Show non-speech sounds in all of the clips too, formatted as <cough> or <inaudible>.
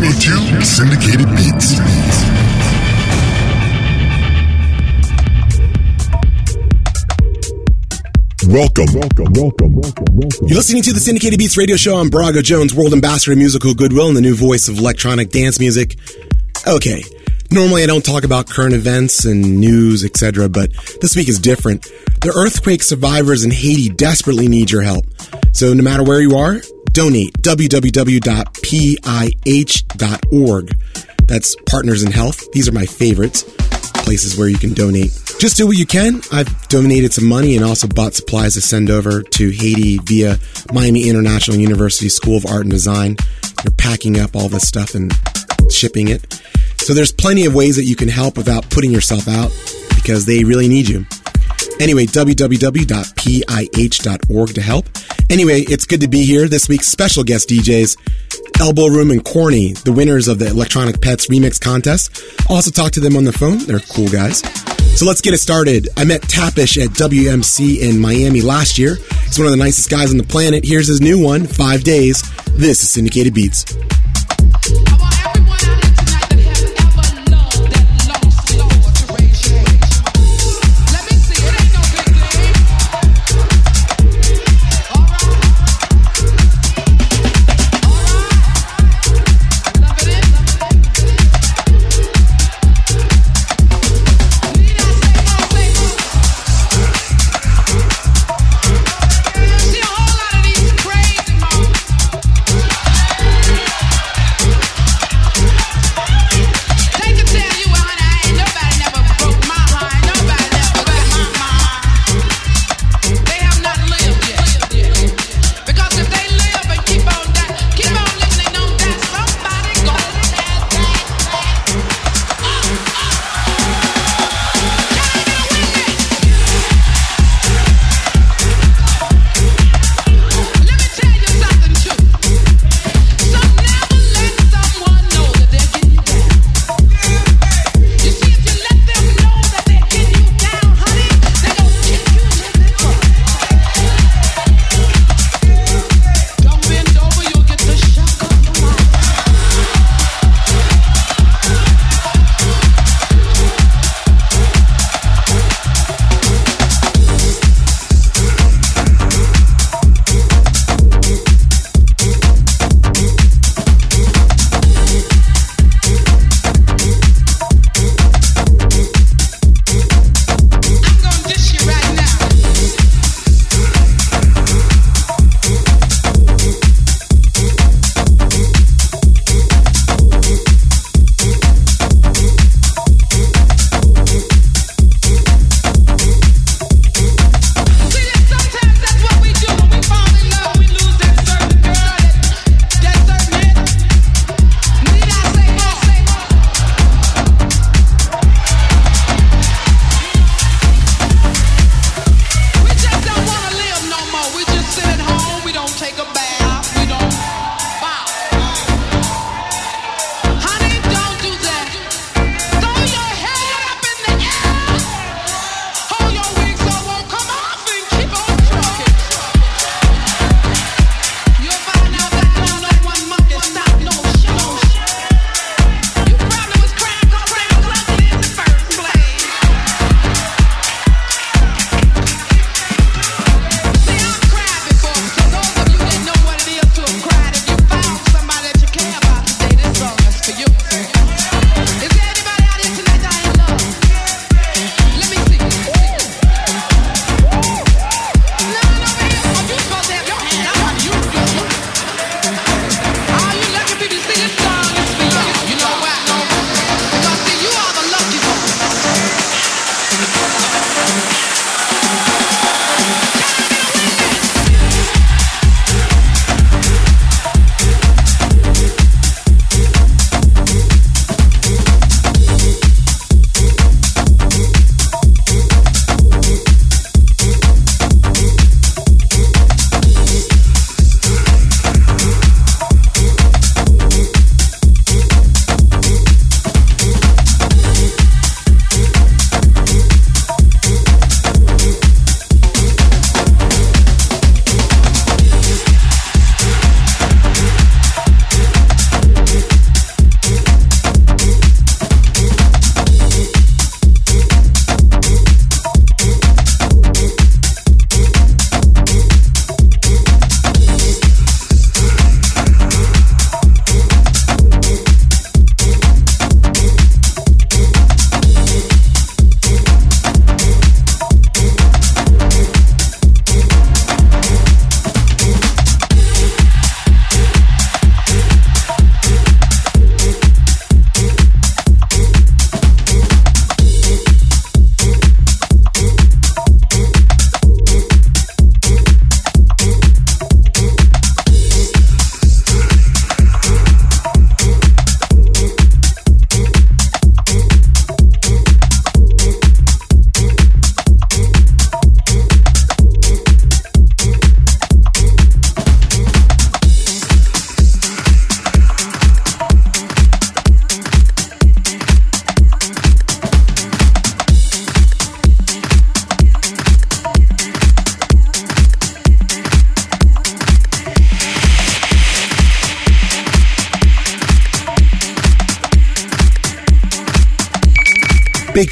listening to Syndicated Beats. Welcome. Welcome, welcome, welcome, welcome. You're listening to the Syndicated Beats radio show. I'm Birago Jones, world ambassador of musical goodwill and the new voice of electronic dance music. Okay, normally I don't talk about current events and news, etc., but this week is different. The earthquake survivors in Haiti desperately need your help. So no matter where you are, donate www.pih.org. That's Partners in Health. These are my favorites, places where you can donate. Just do what you can. I've donated some money and also bought supplies to send over to Haiti via Miami International University School of Art and Design. They're packing up all this stuff and shipping it. So there's plenty of ways that you can help without putting yourself out because they really need you. Anyway, www.pih.org to help. Anyway, it's good to be here. This week's special guest DJs, Elbow Room and Corny, the winners of the Electronic Pets Remix Contest. Also talk to them on the phone. They're cool guys. So let's get it started. I met Tapesh at WMC in Miami last year. He's one of the nicest guys on the planet. Here's his new one, Five Days. This is Syndicated Beats.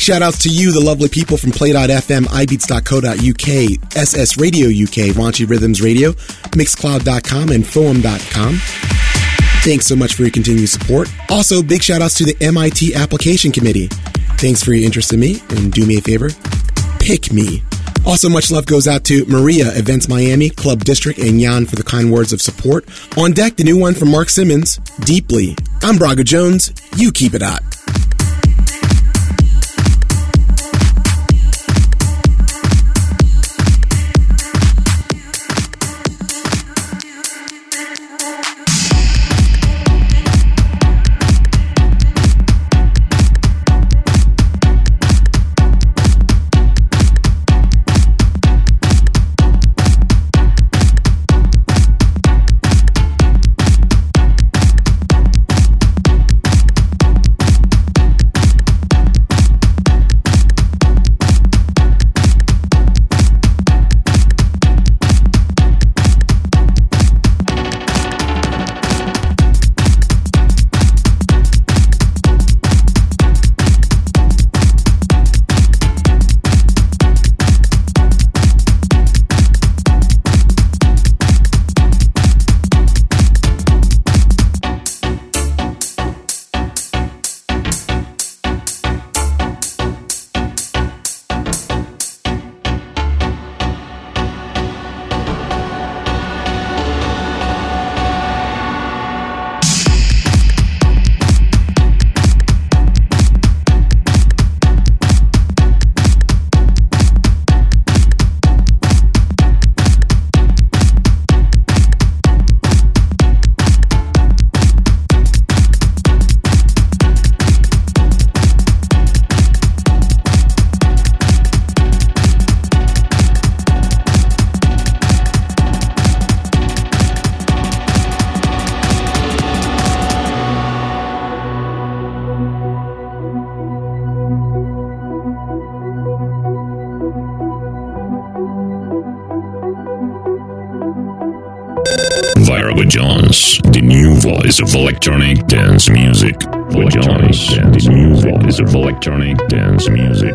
Big shout outs to you, the lovely people from Play.fm, iBeats.co.uk, SS Radio UK, Raunchy Rhythms Radio, Mixcloud.com, and Foam.com. Thanks so much for your continued support. Also, big shout outs to the MIT Application Committee. Thanks for your interest in me, and do me a favor, pick me. Also, much love goes out to Maria, Events Miami, Club District, and Jan for the kind words of support. On deck, the new one from Mark Simmons, Deeply. I'm Birago Jones. You keep it hot. Of electronic dance music. Electronic dance music is of electronic dance music.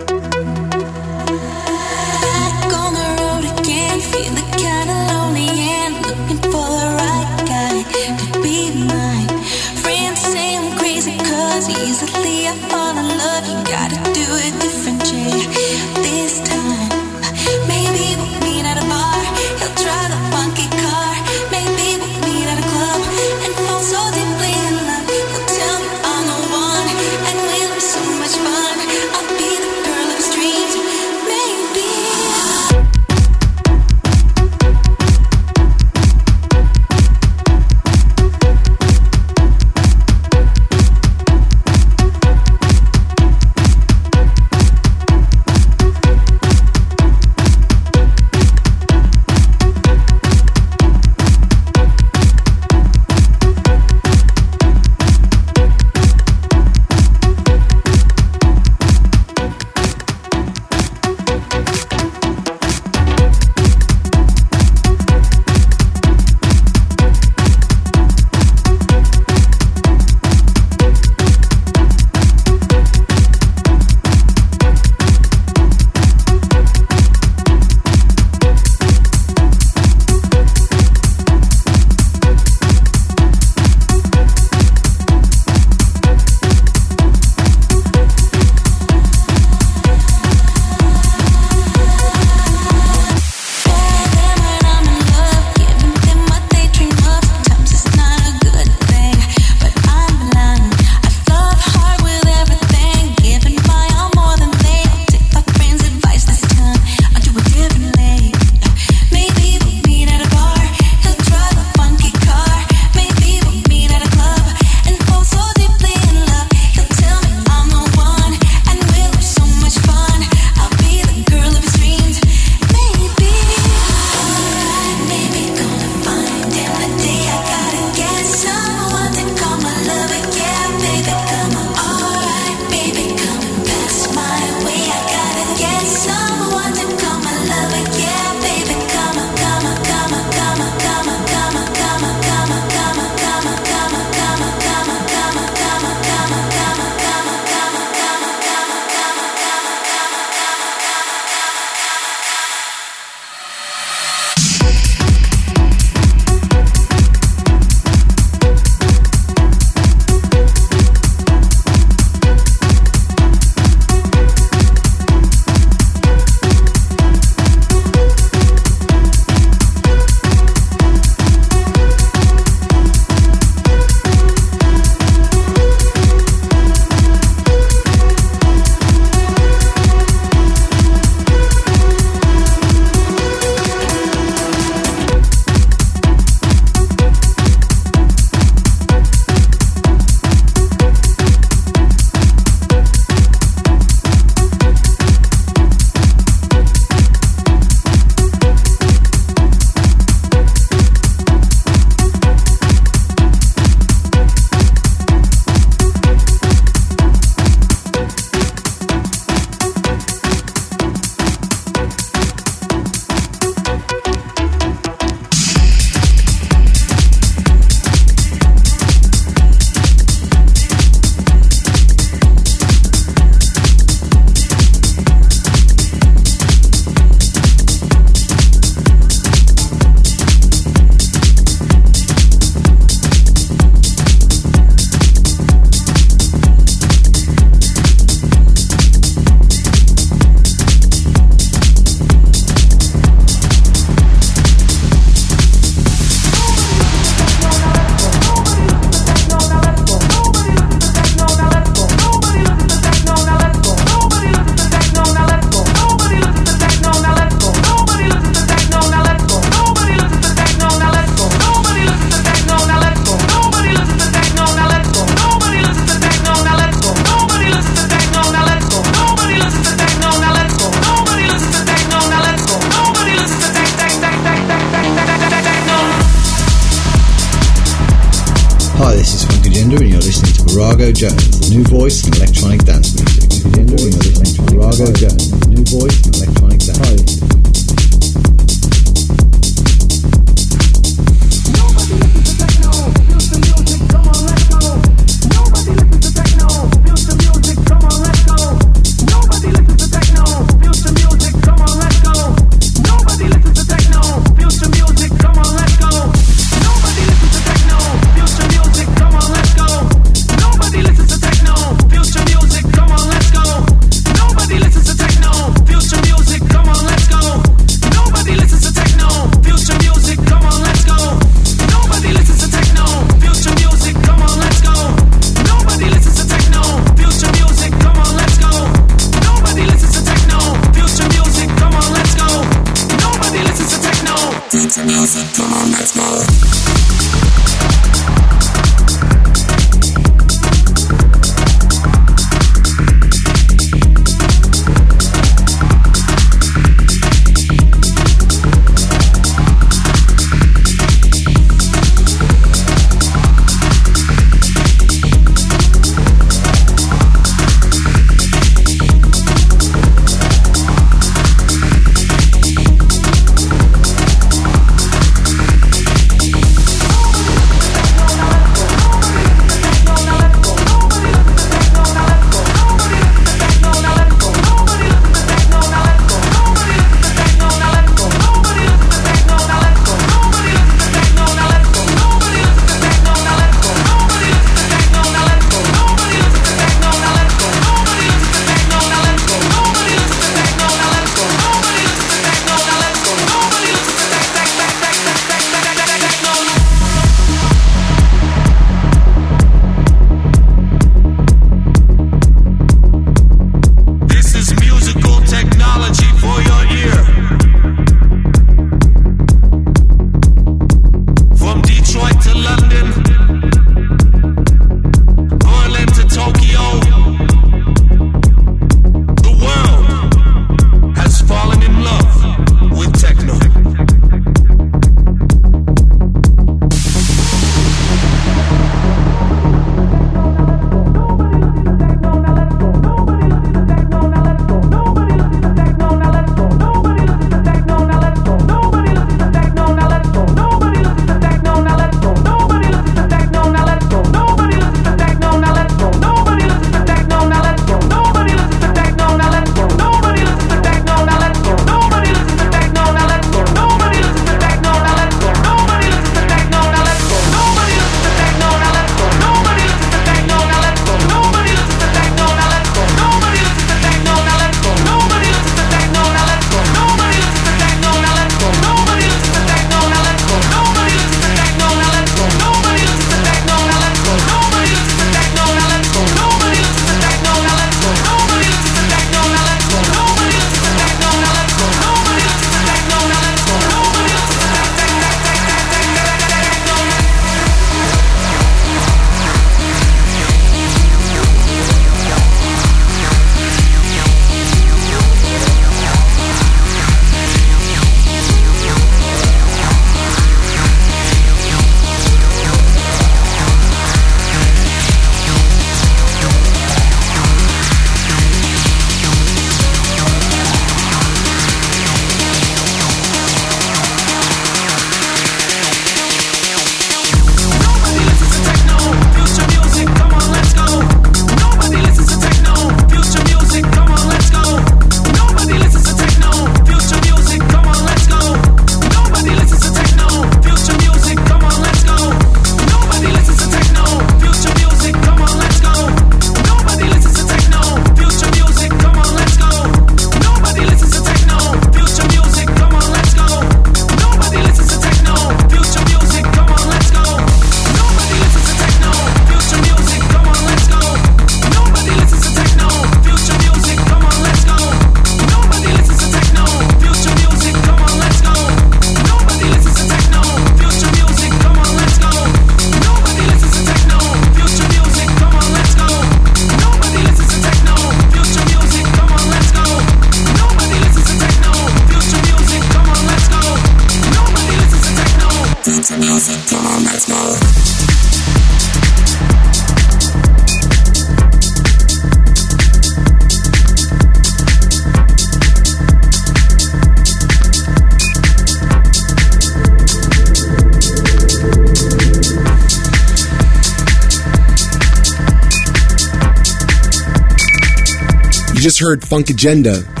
You just heard Funk Agenda.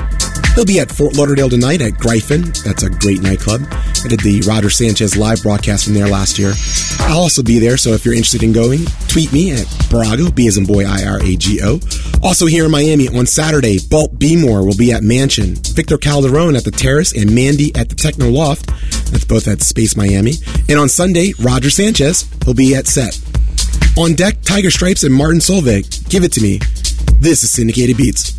He'll be at Fort Lauderdale tonight at Gryphon. That's a great nightclub. I did the Roger Sanchez live broadcast from there last year. I'll also be there, so if you're interested in going, tweet me at Birago, B as in boy, I-R-A-G-O. Also here in Miami on Saturday, Bart B More will be at Mansion, Victor Calderone at the Terrace, and Mandy at the Techno Loft. That's both at Space Miami. And on Sunday, Roger Sanchez, he'll be at Set. On deck, Tiger Stripes and Martin Solveig. Give it to me. This is Syndicated Beats.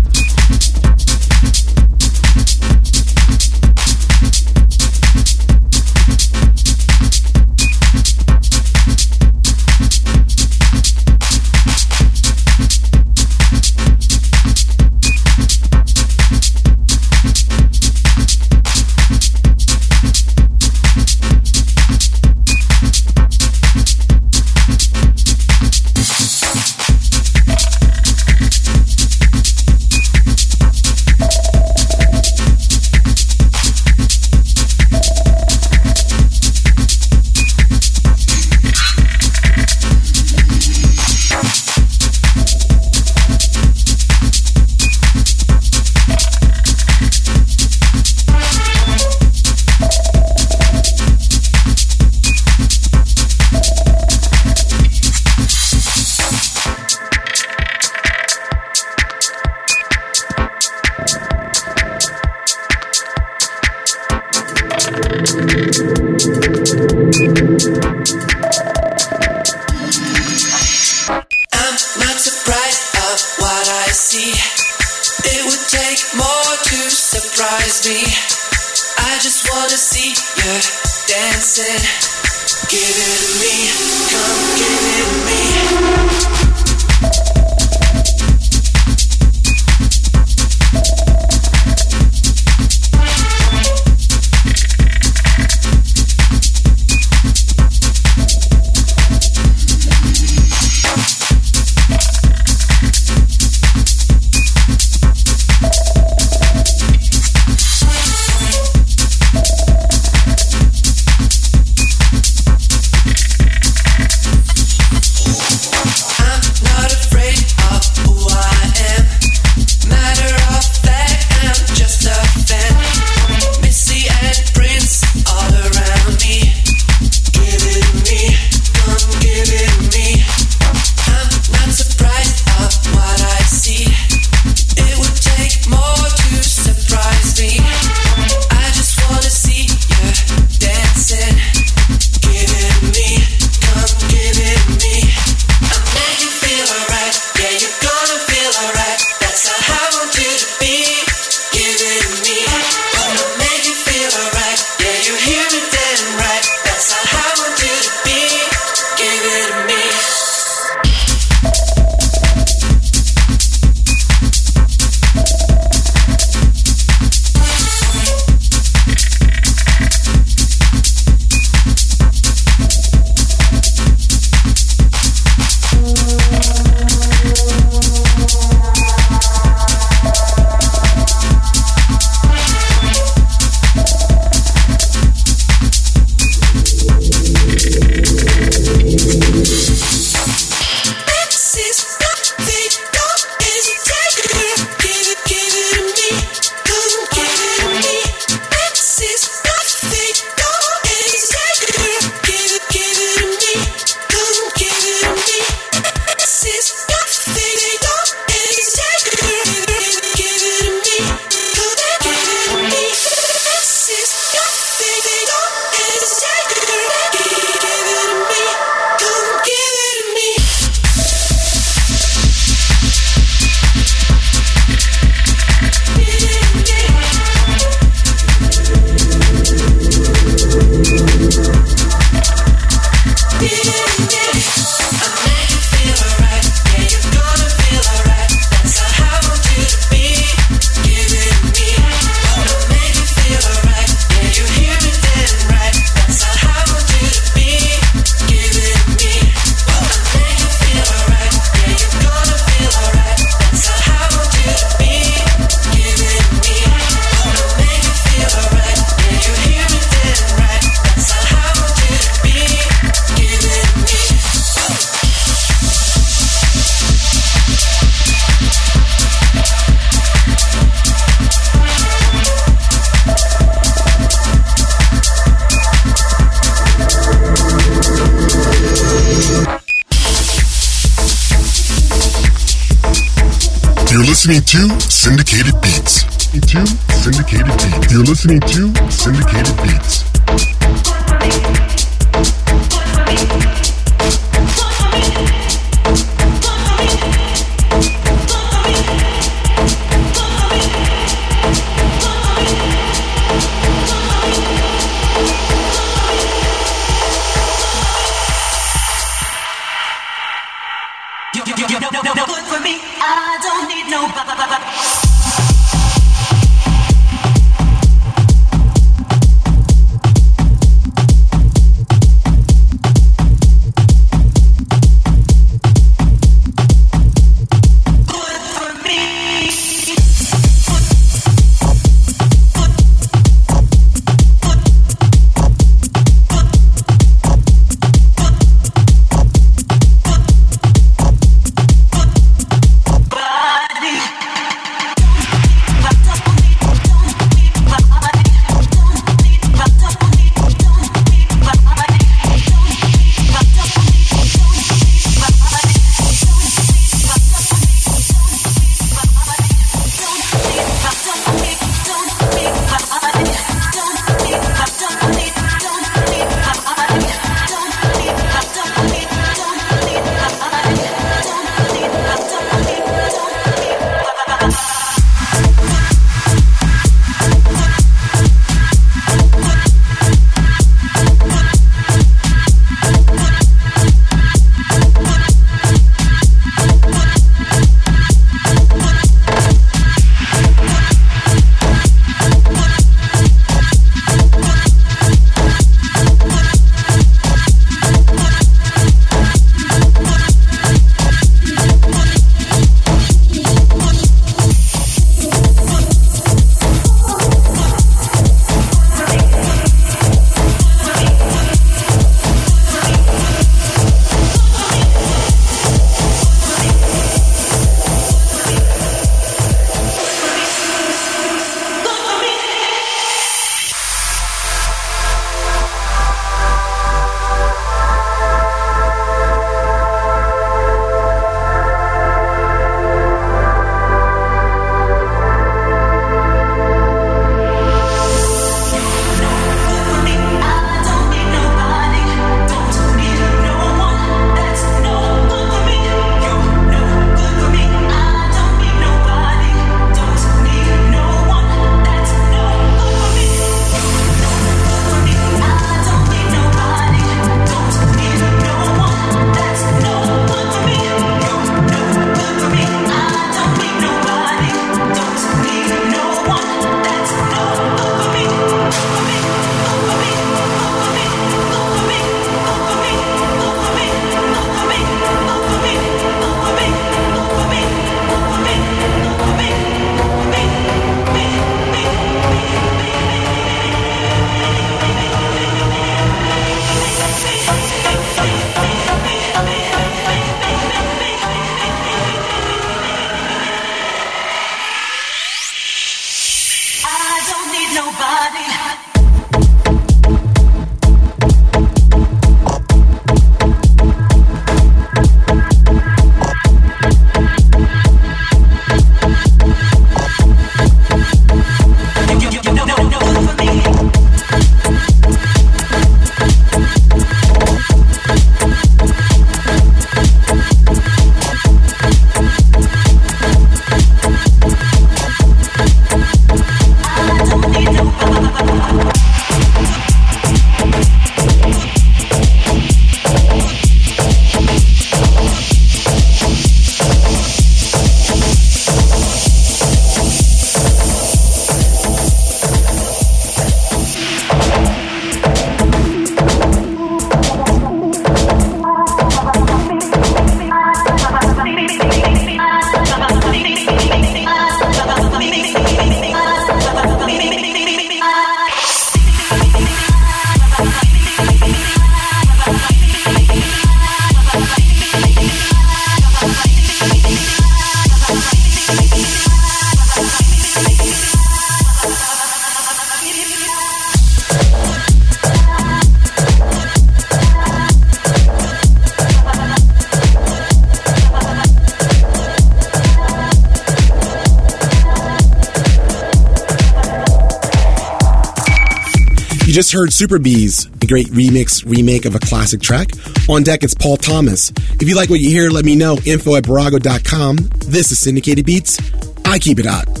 Heard Super Bees, a great remix, remake of a classic track. On deck, it's Paul Thomas. If you like what you hear, let me know. Info at Birago.com. This is Syndicated Beats. I keep it hot.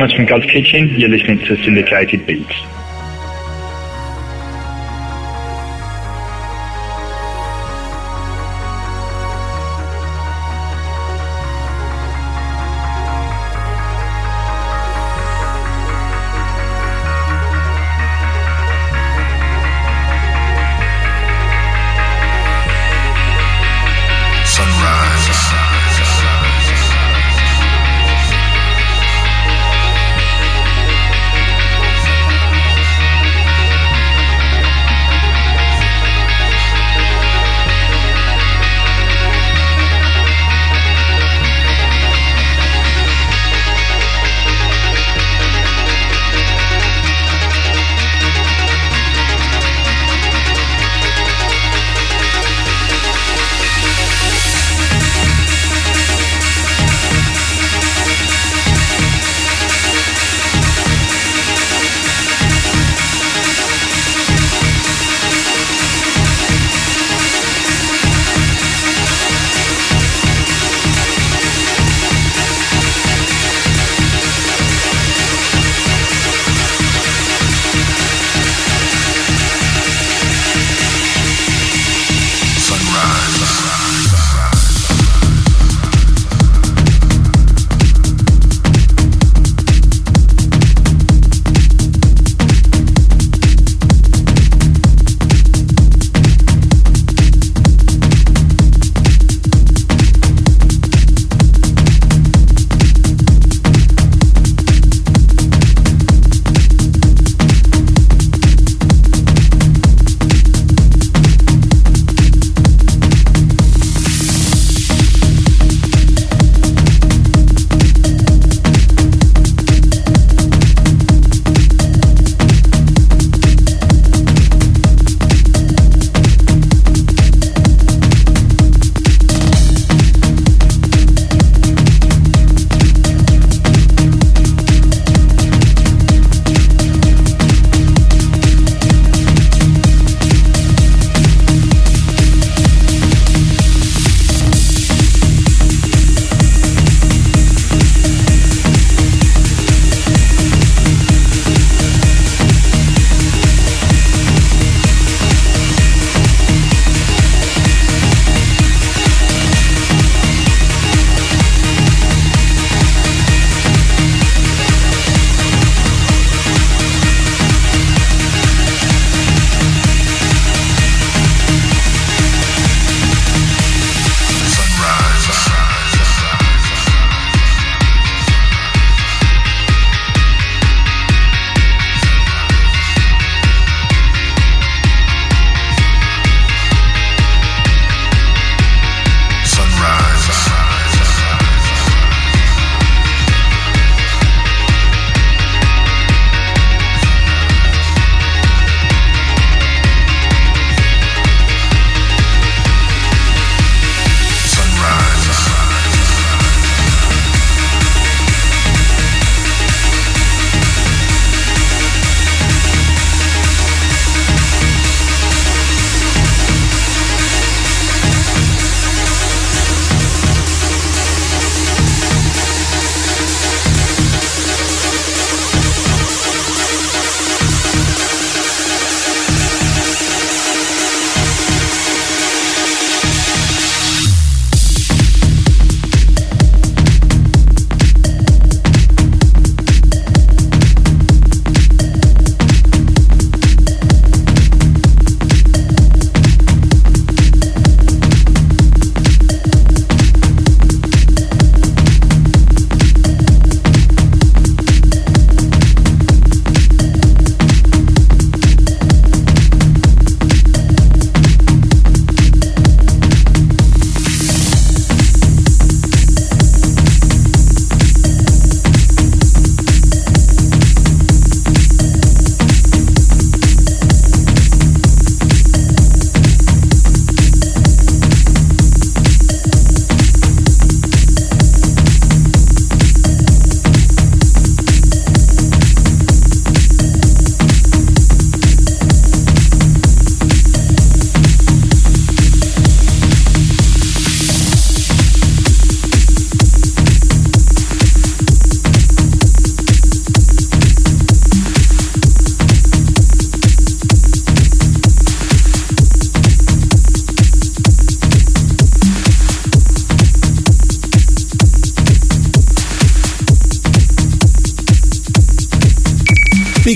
Thomas from Godskitchen. You're listening to Syndicated Beats.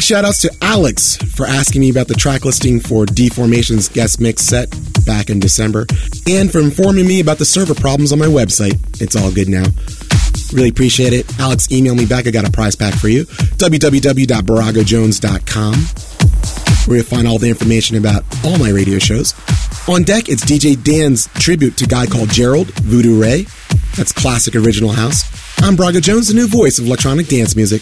Shout outs to Alex for asking me about the track listing for Deformation's guest mix set back in December and for informing me about the server problems on my website. It's all good now. Really appreciate it. Alex email me back. I got a prize pack for you. www.biragojones.com where you'll find all the information about all my radio shows. On deck, it's DJ Dan's tribute to a guy called Gerald Voodoo Ray. That's classic original house. I'm Birago Jones, the new voice of electronic dance music.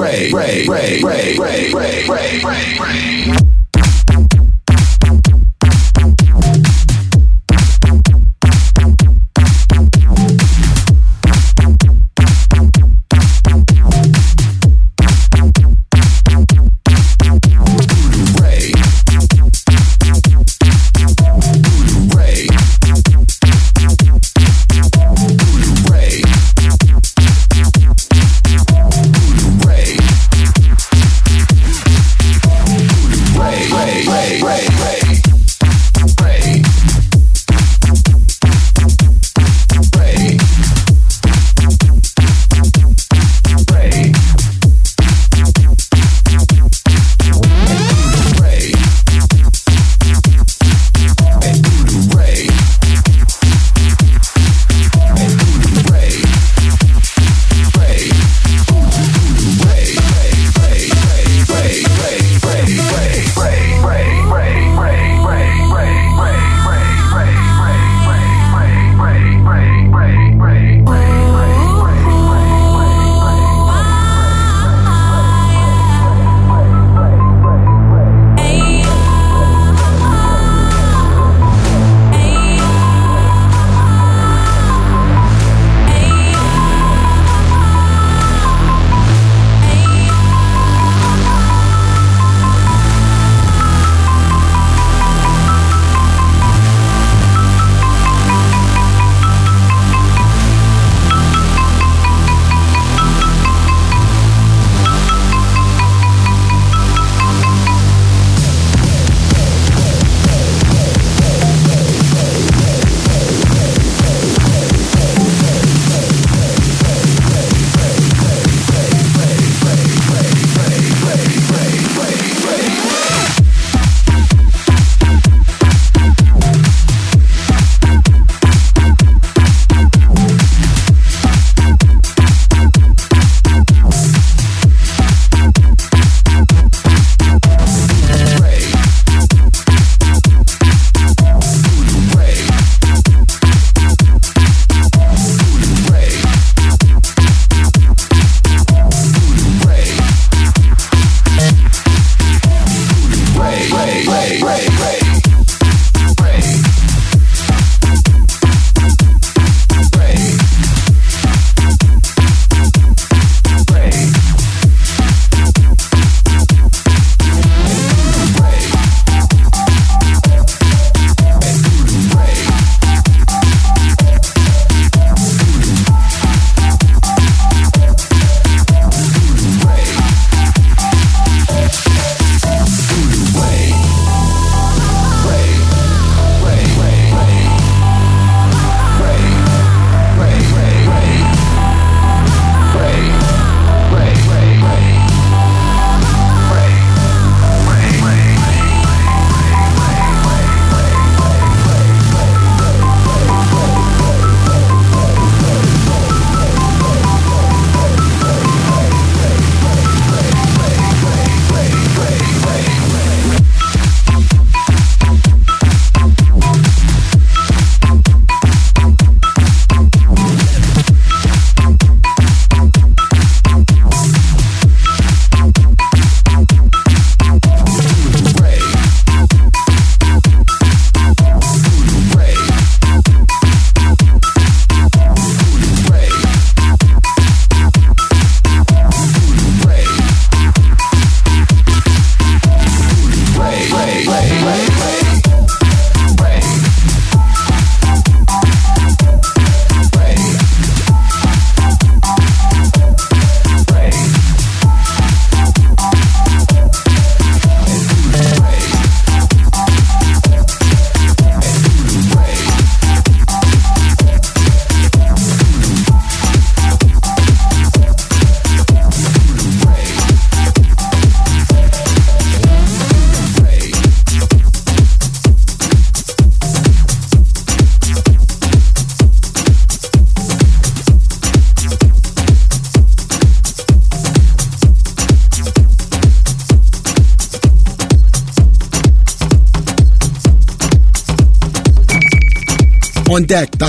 Ray, Ray, Ray, Ray, Ray, Ray, Ray, Ray. Ray.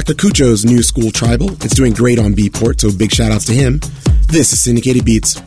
Dr. Kucho's new school tribal. It's doing great on Beatport, so big shout outs to him. This is Syndicated Beats.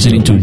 listening to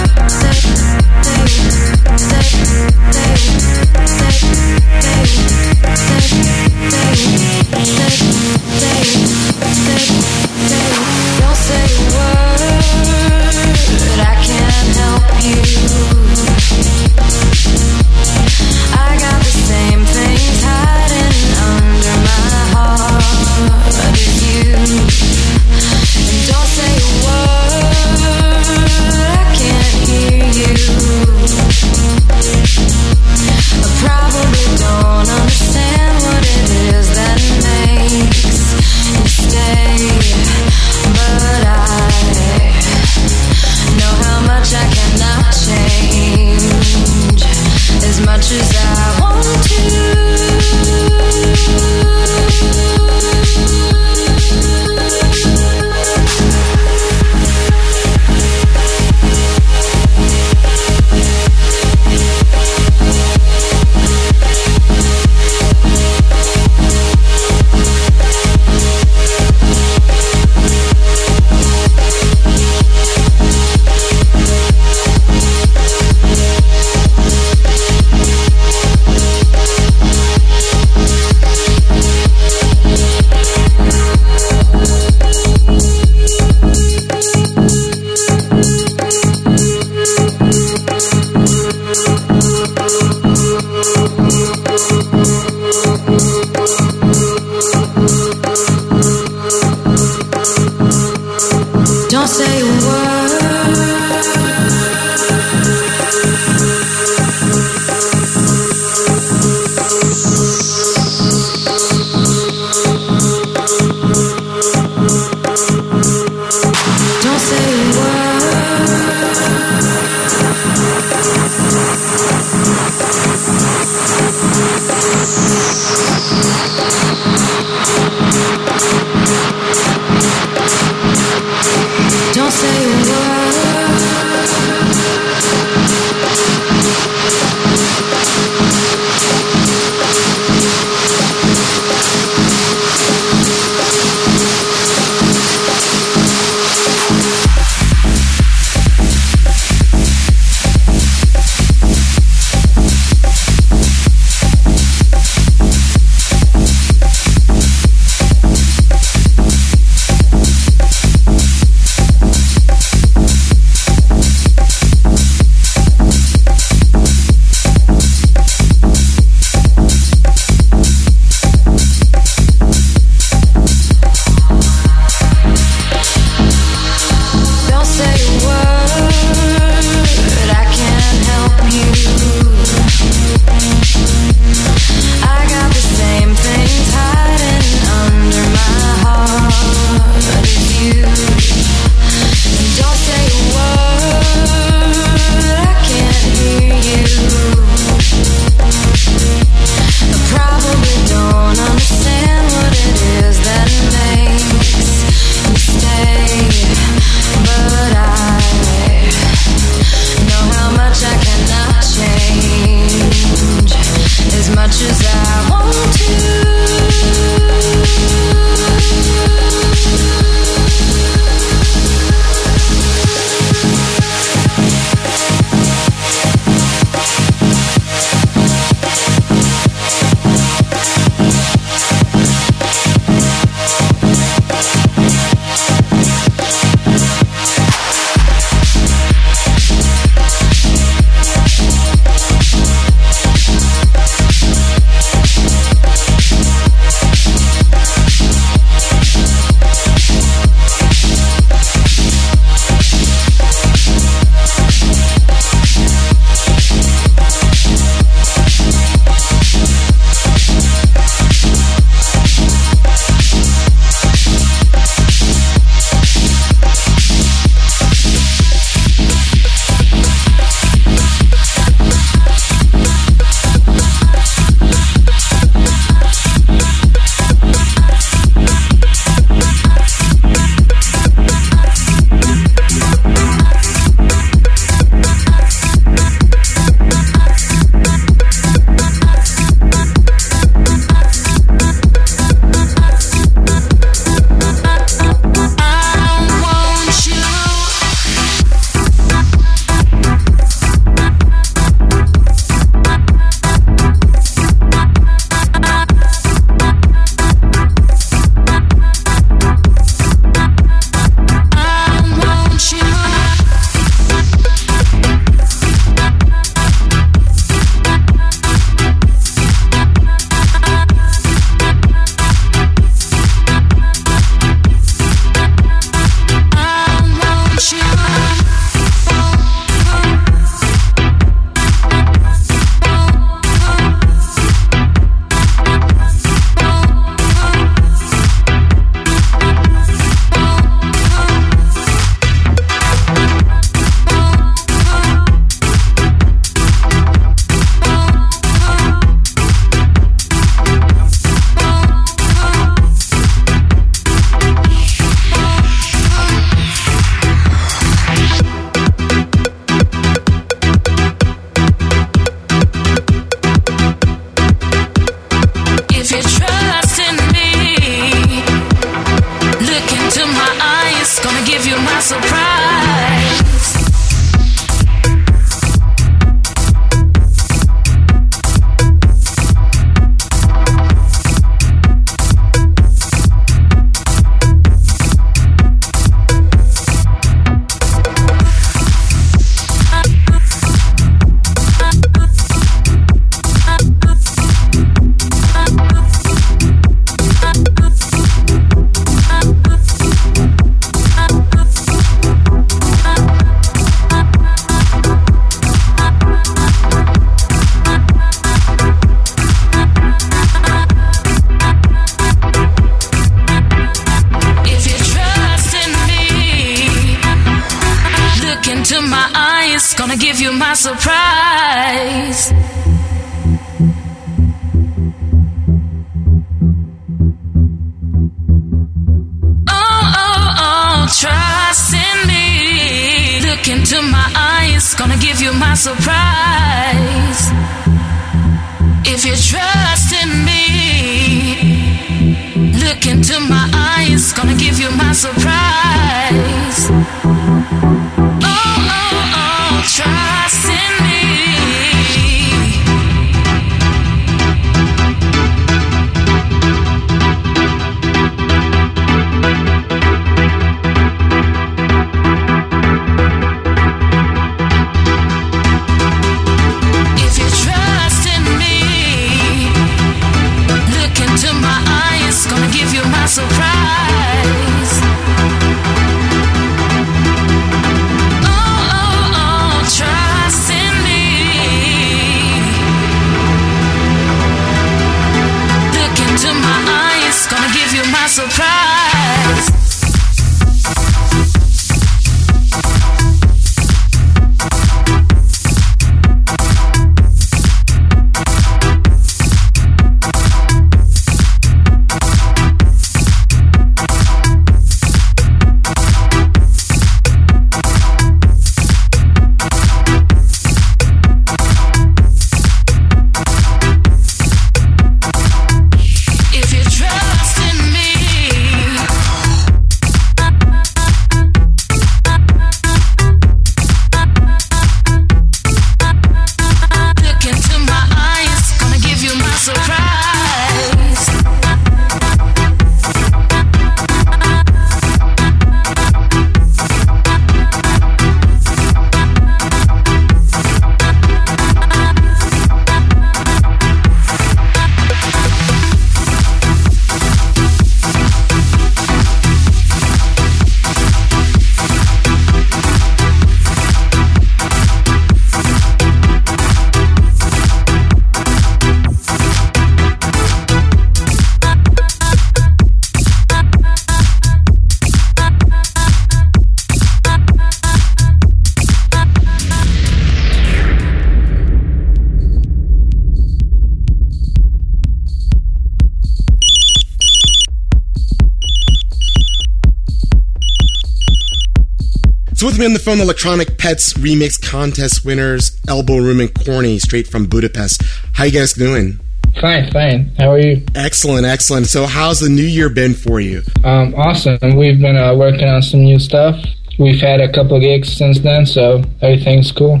me on the phone, Electronic Pets Remix Contest winners, Elbow Room and Corny, straight from Budapest. How you guys doing? Fine, fine. How are you? Excellent, excellent. So how's the new year been for you? Um, awesome. We've been uh, working on some new stuff. We've had a couple gigs since then, so everything's cool.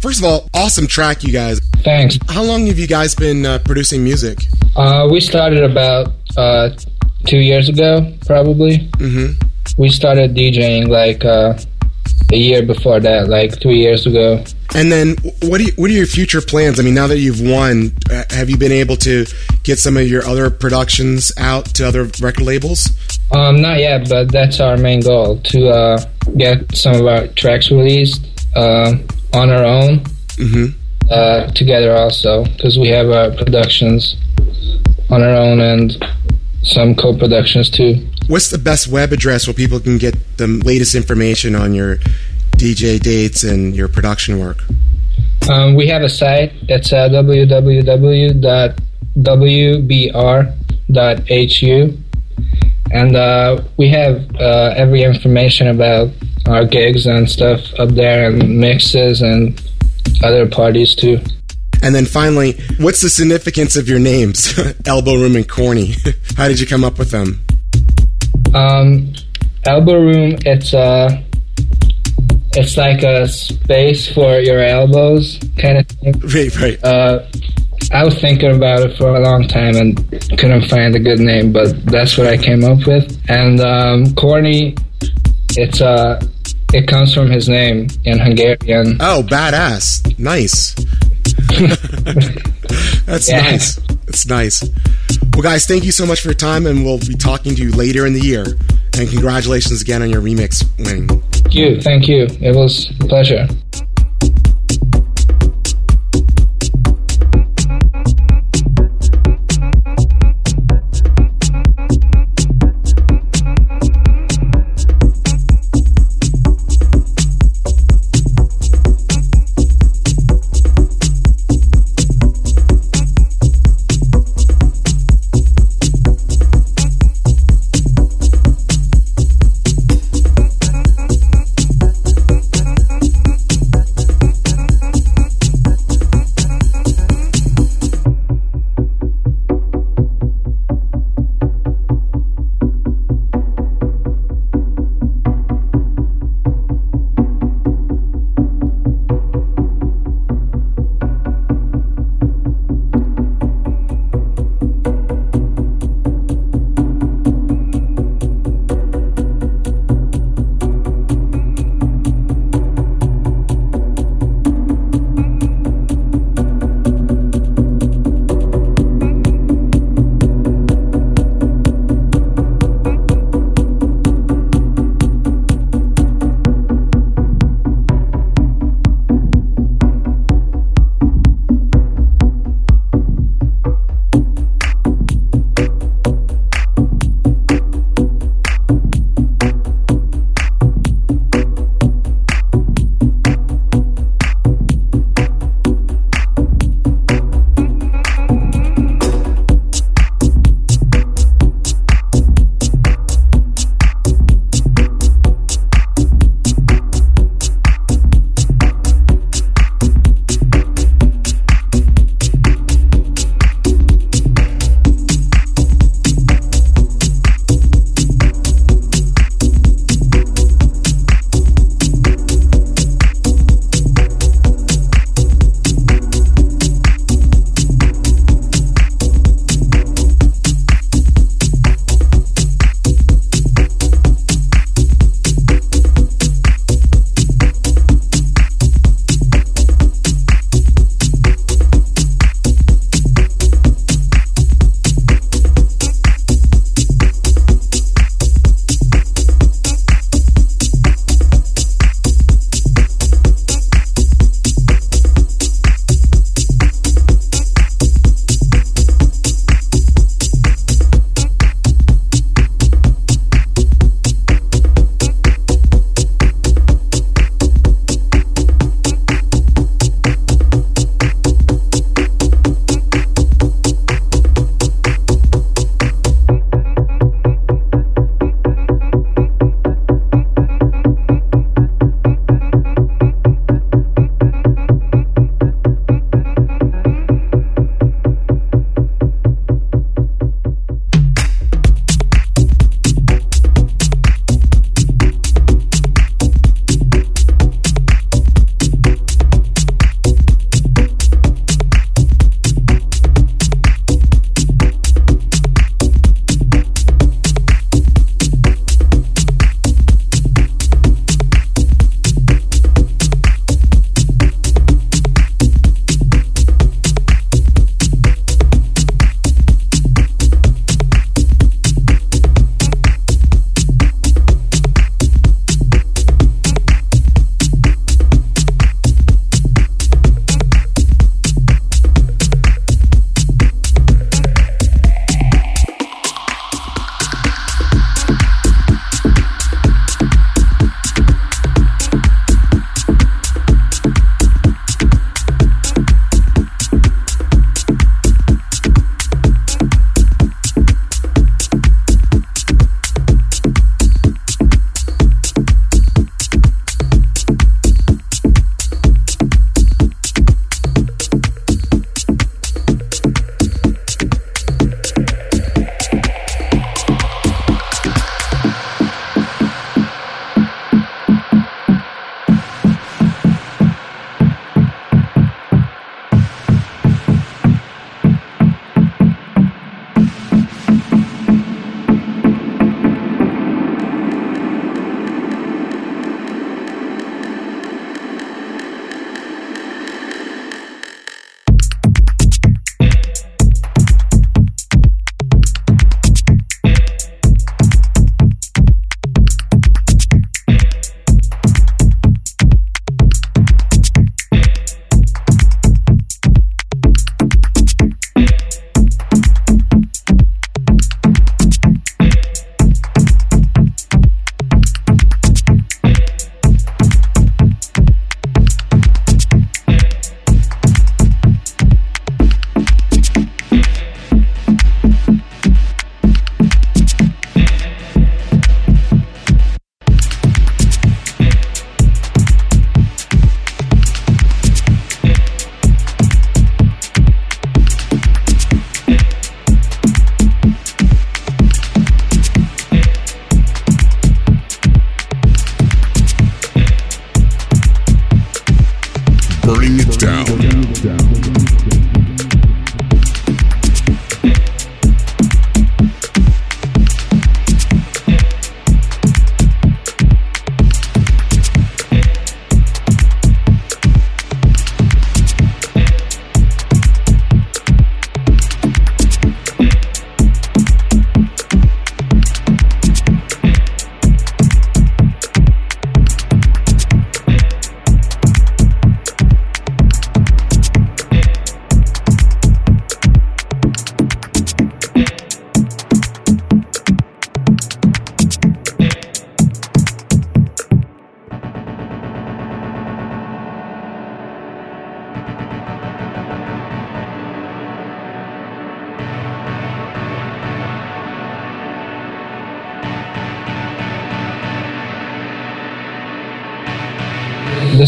First of all, awesome track, you guys. Thanks. How long have you guys been uh, producing music? Uh, we started about uh, two years ago, probably. Mm-hmm. We started DJing like uh, a year before that, like three years ago. And then, what are you, what are your future plans? I mean, now that you've won, uh, have you been able to get some of your other productions out to other record labels? Um, not yet, but that's our main goal to uh, get some of our tracks released uh, on our own Mm-hmm. uh, together also because we have our productions on our own and some co-productions too. What's the best web address where people can get the latest information on your DJ dates and your production work? Um, we have a site. It's uh, www.wbr.hu, and uh, we have uh, every information about our gigs and stuff up there, and mixes and other parties too. And then finally, what's the significance of your names, <laughs> Elbow Room and Corny? <laughs> How did you come up with them? Um, elbow room. It's uh, it's like a space for your elbows, kind of thing. Right, right. Uh, I was thinking about it for a long time and couldn't find a good name, but that's what I came up with. And um, corny, it's uh, it comes from his name in Hungarian. Oh, badass. Nice. <laughs> <laughs> That's Yeah. nice. That's nice. Well, guys, thank you so much for your time, and we'll be talking to you later in the year. And congratulations again on your remix winning. Thank you, thank you. It was a pleasure.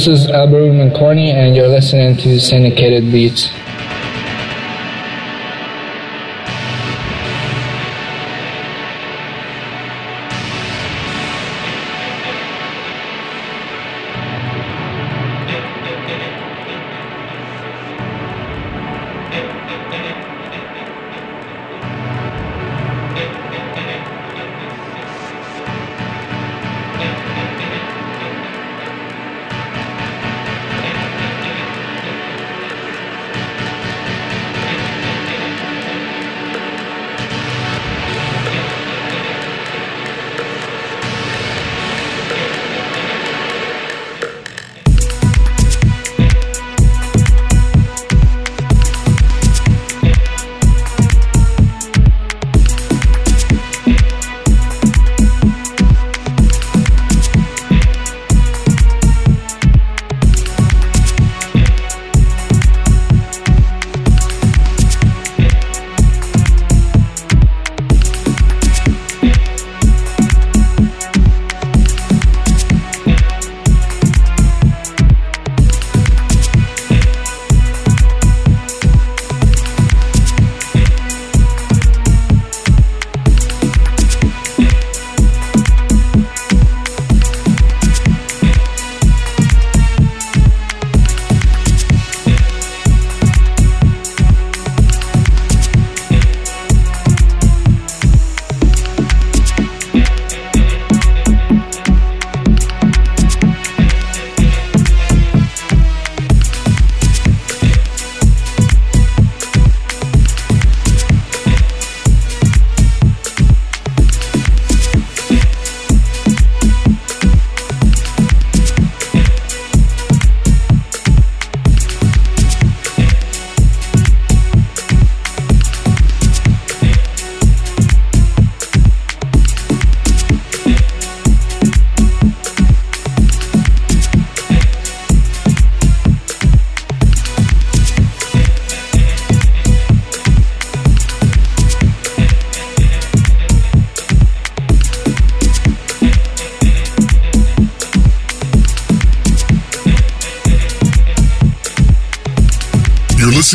This is Elbow Room and Corny, and you're listening to Syndicated Beats.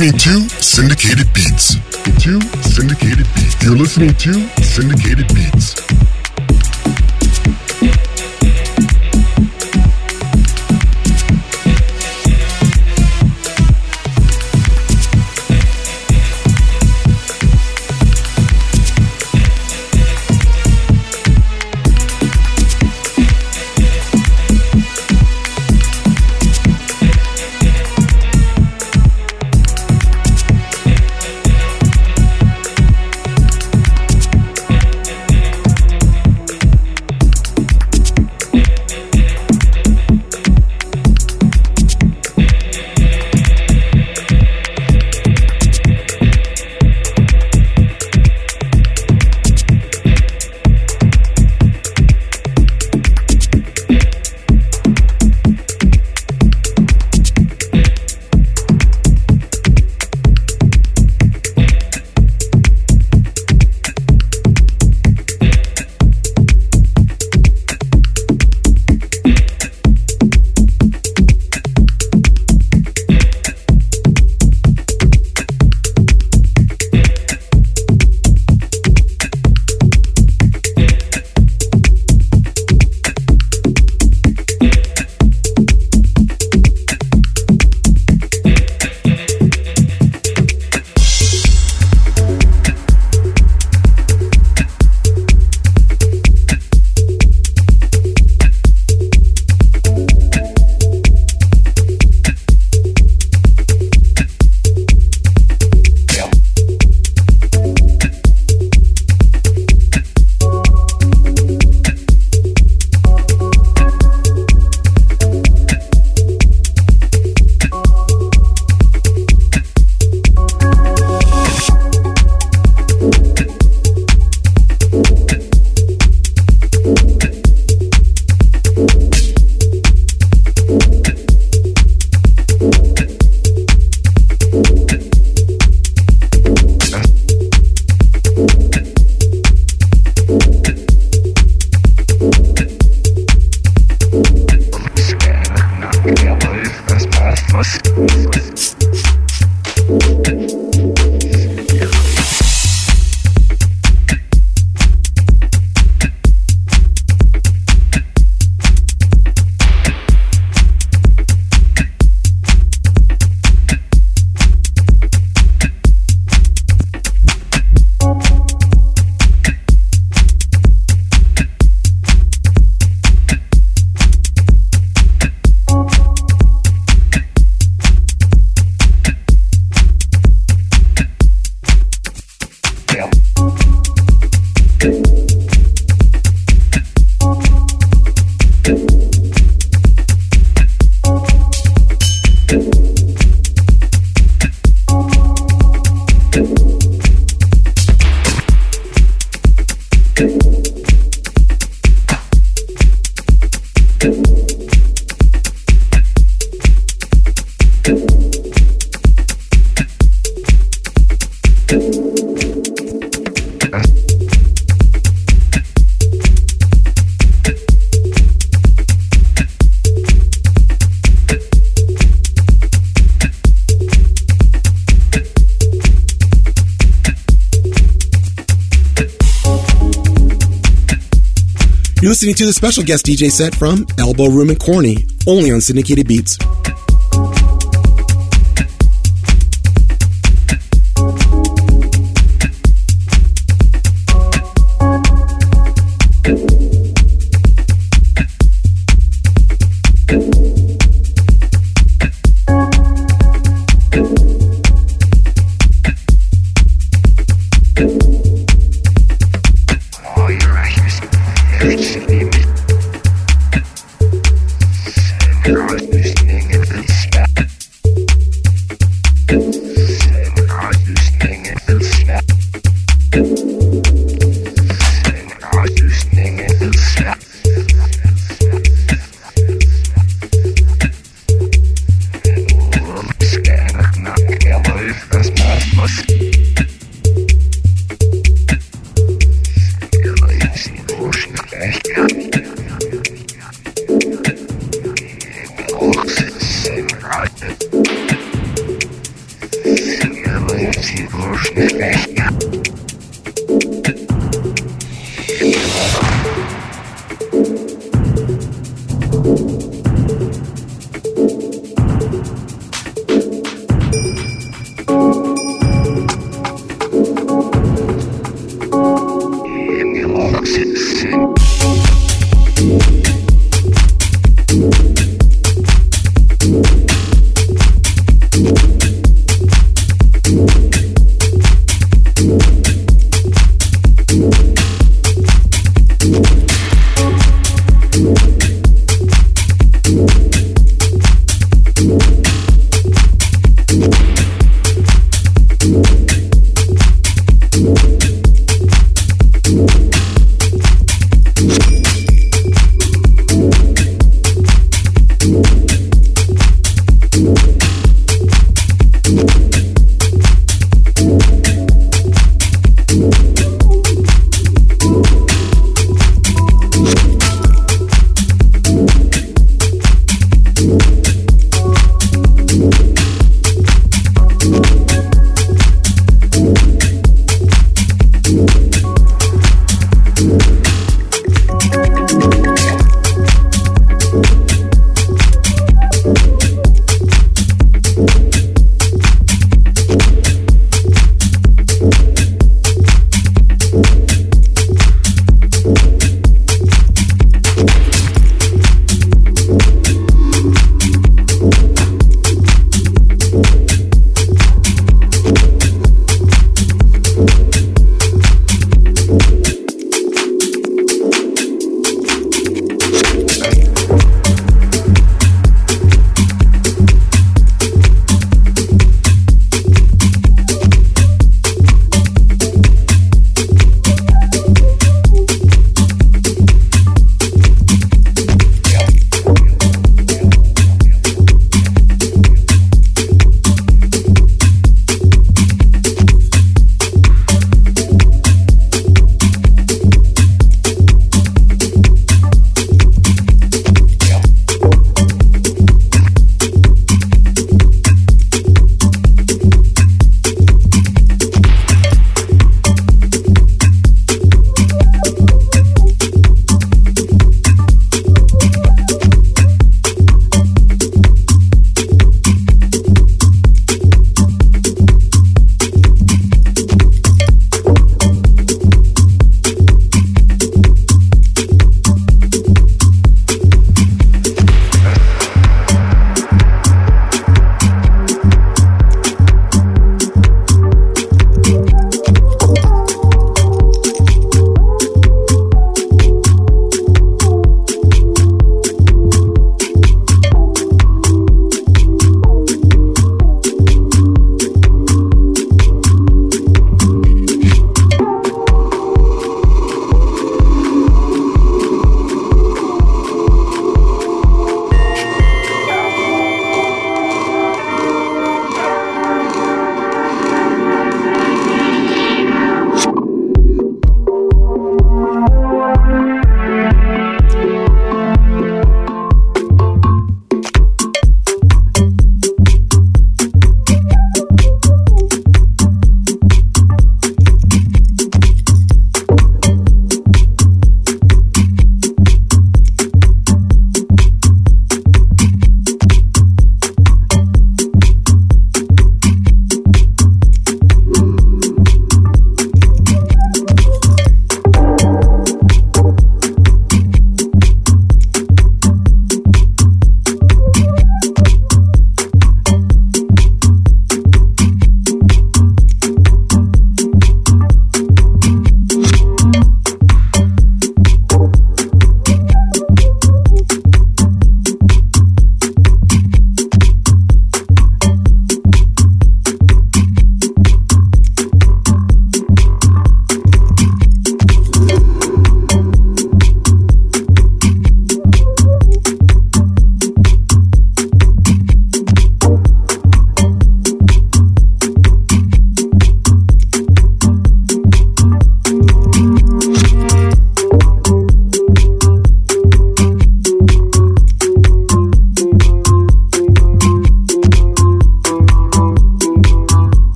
Listening to Syndicated Beats. To Syndicated Beats. You're listening to Syndicated Beats. You're listening to the special guest DJ set from Elbow Room and Corny, only on Syndicated Beats.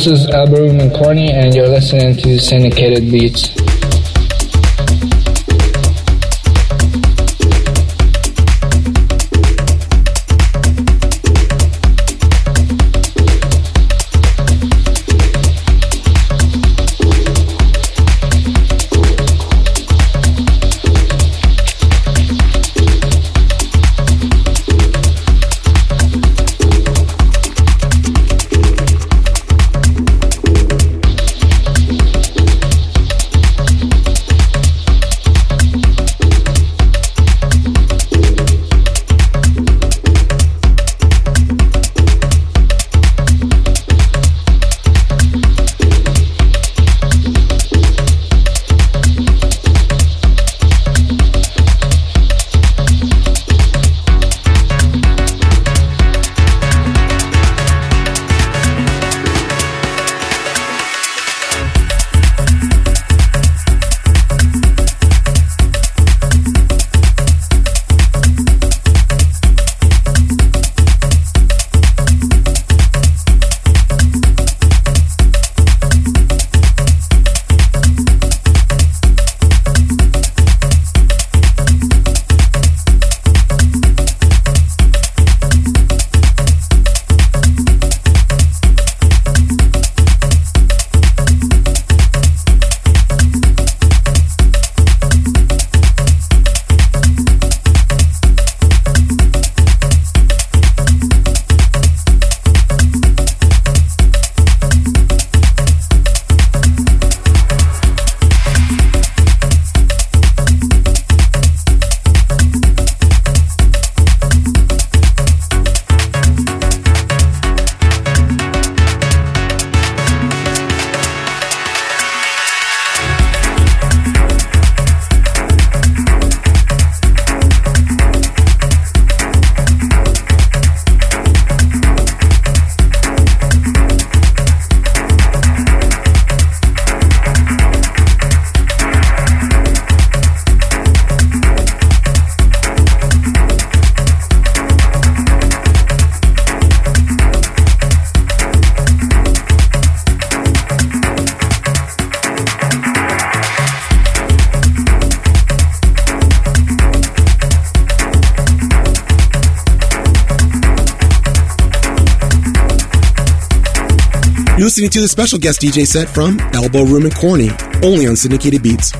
This is Elbow Room and Corny, and you're listening to Syndicated Beats. Listening to the special guest DJ set from Elbow Room and Corny, only on Syndicated Beats.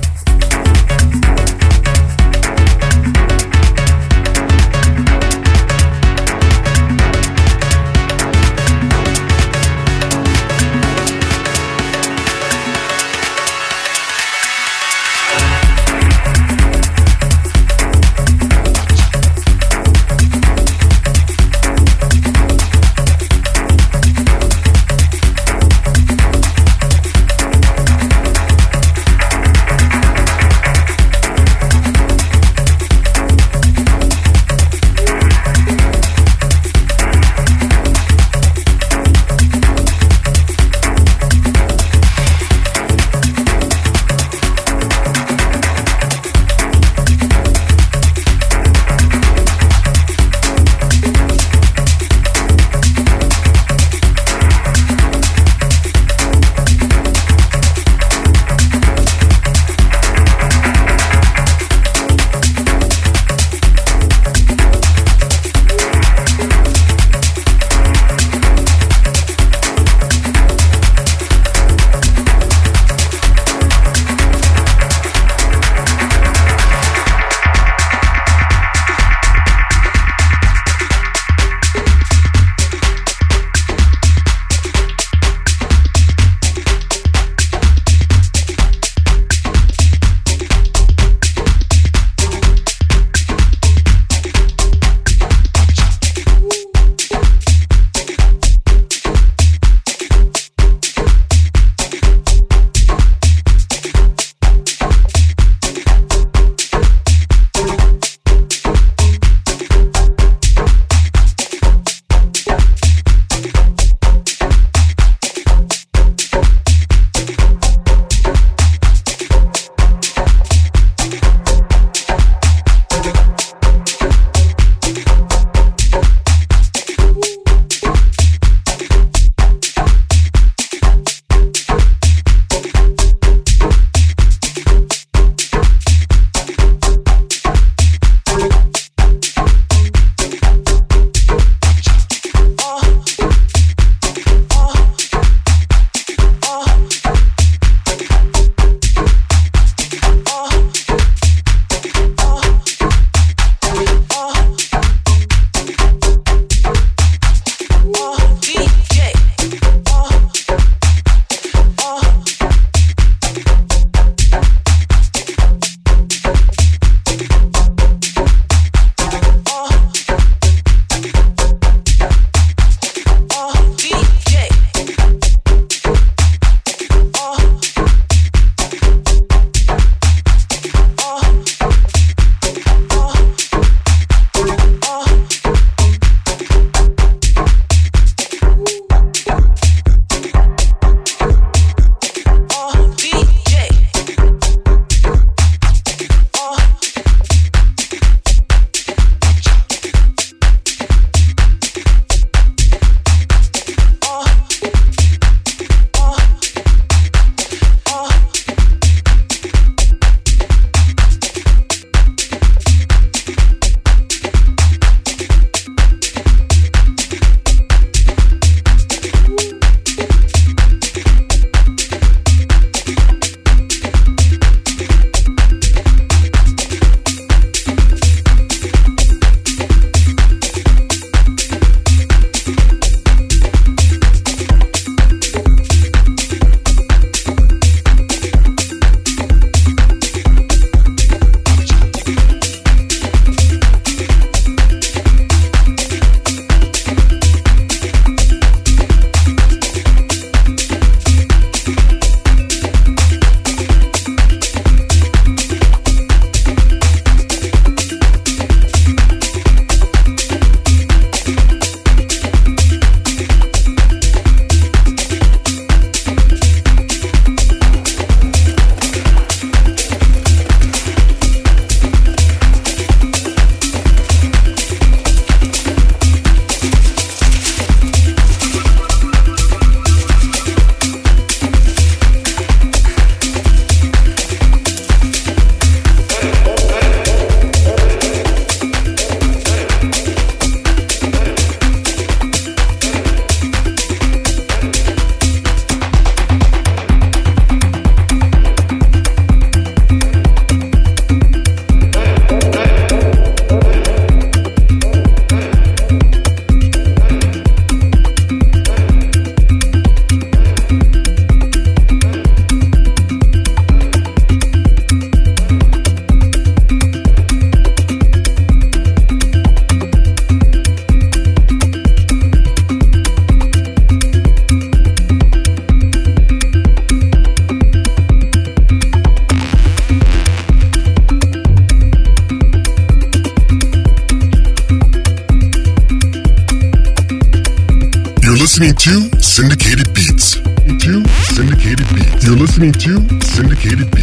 Listening to Syndicated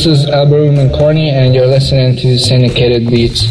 This is Elbow Room and Corny, and you're listening to Syndicated Beats.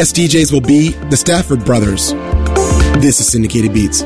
Guest DJs will be the Stafford Brothers. This is Syndicated Beats.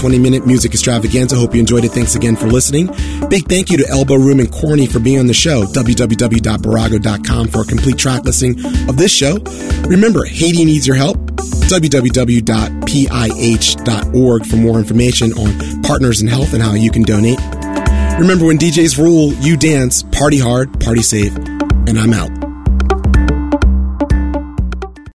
20 minute music extravaganza. Hope you enjoyed it. Thanks again for listening. Big thank you to Elbow Room and Corny for being on the show. www.birago.com for a complete track listing of this show. Remember, Haiti needs your help. www.pih.org for more information on partners in health and how you can donate. Remember, when DJs rule, you dance, party hard, party safe, and I'm out.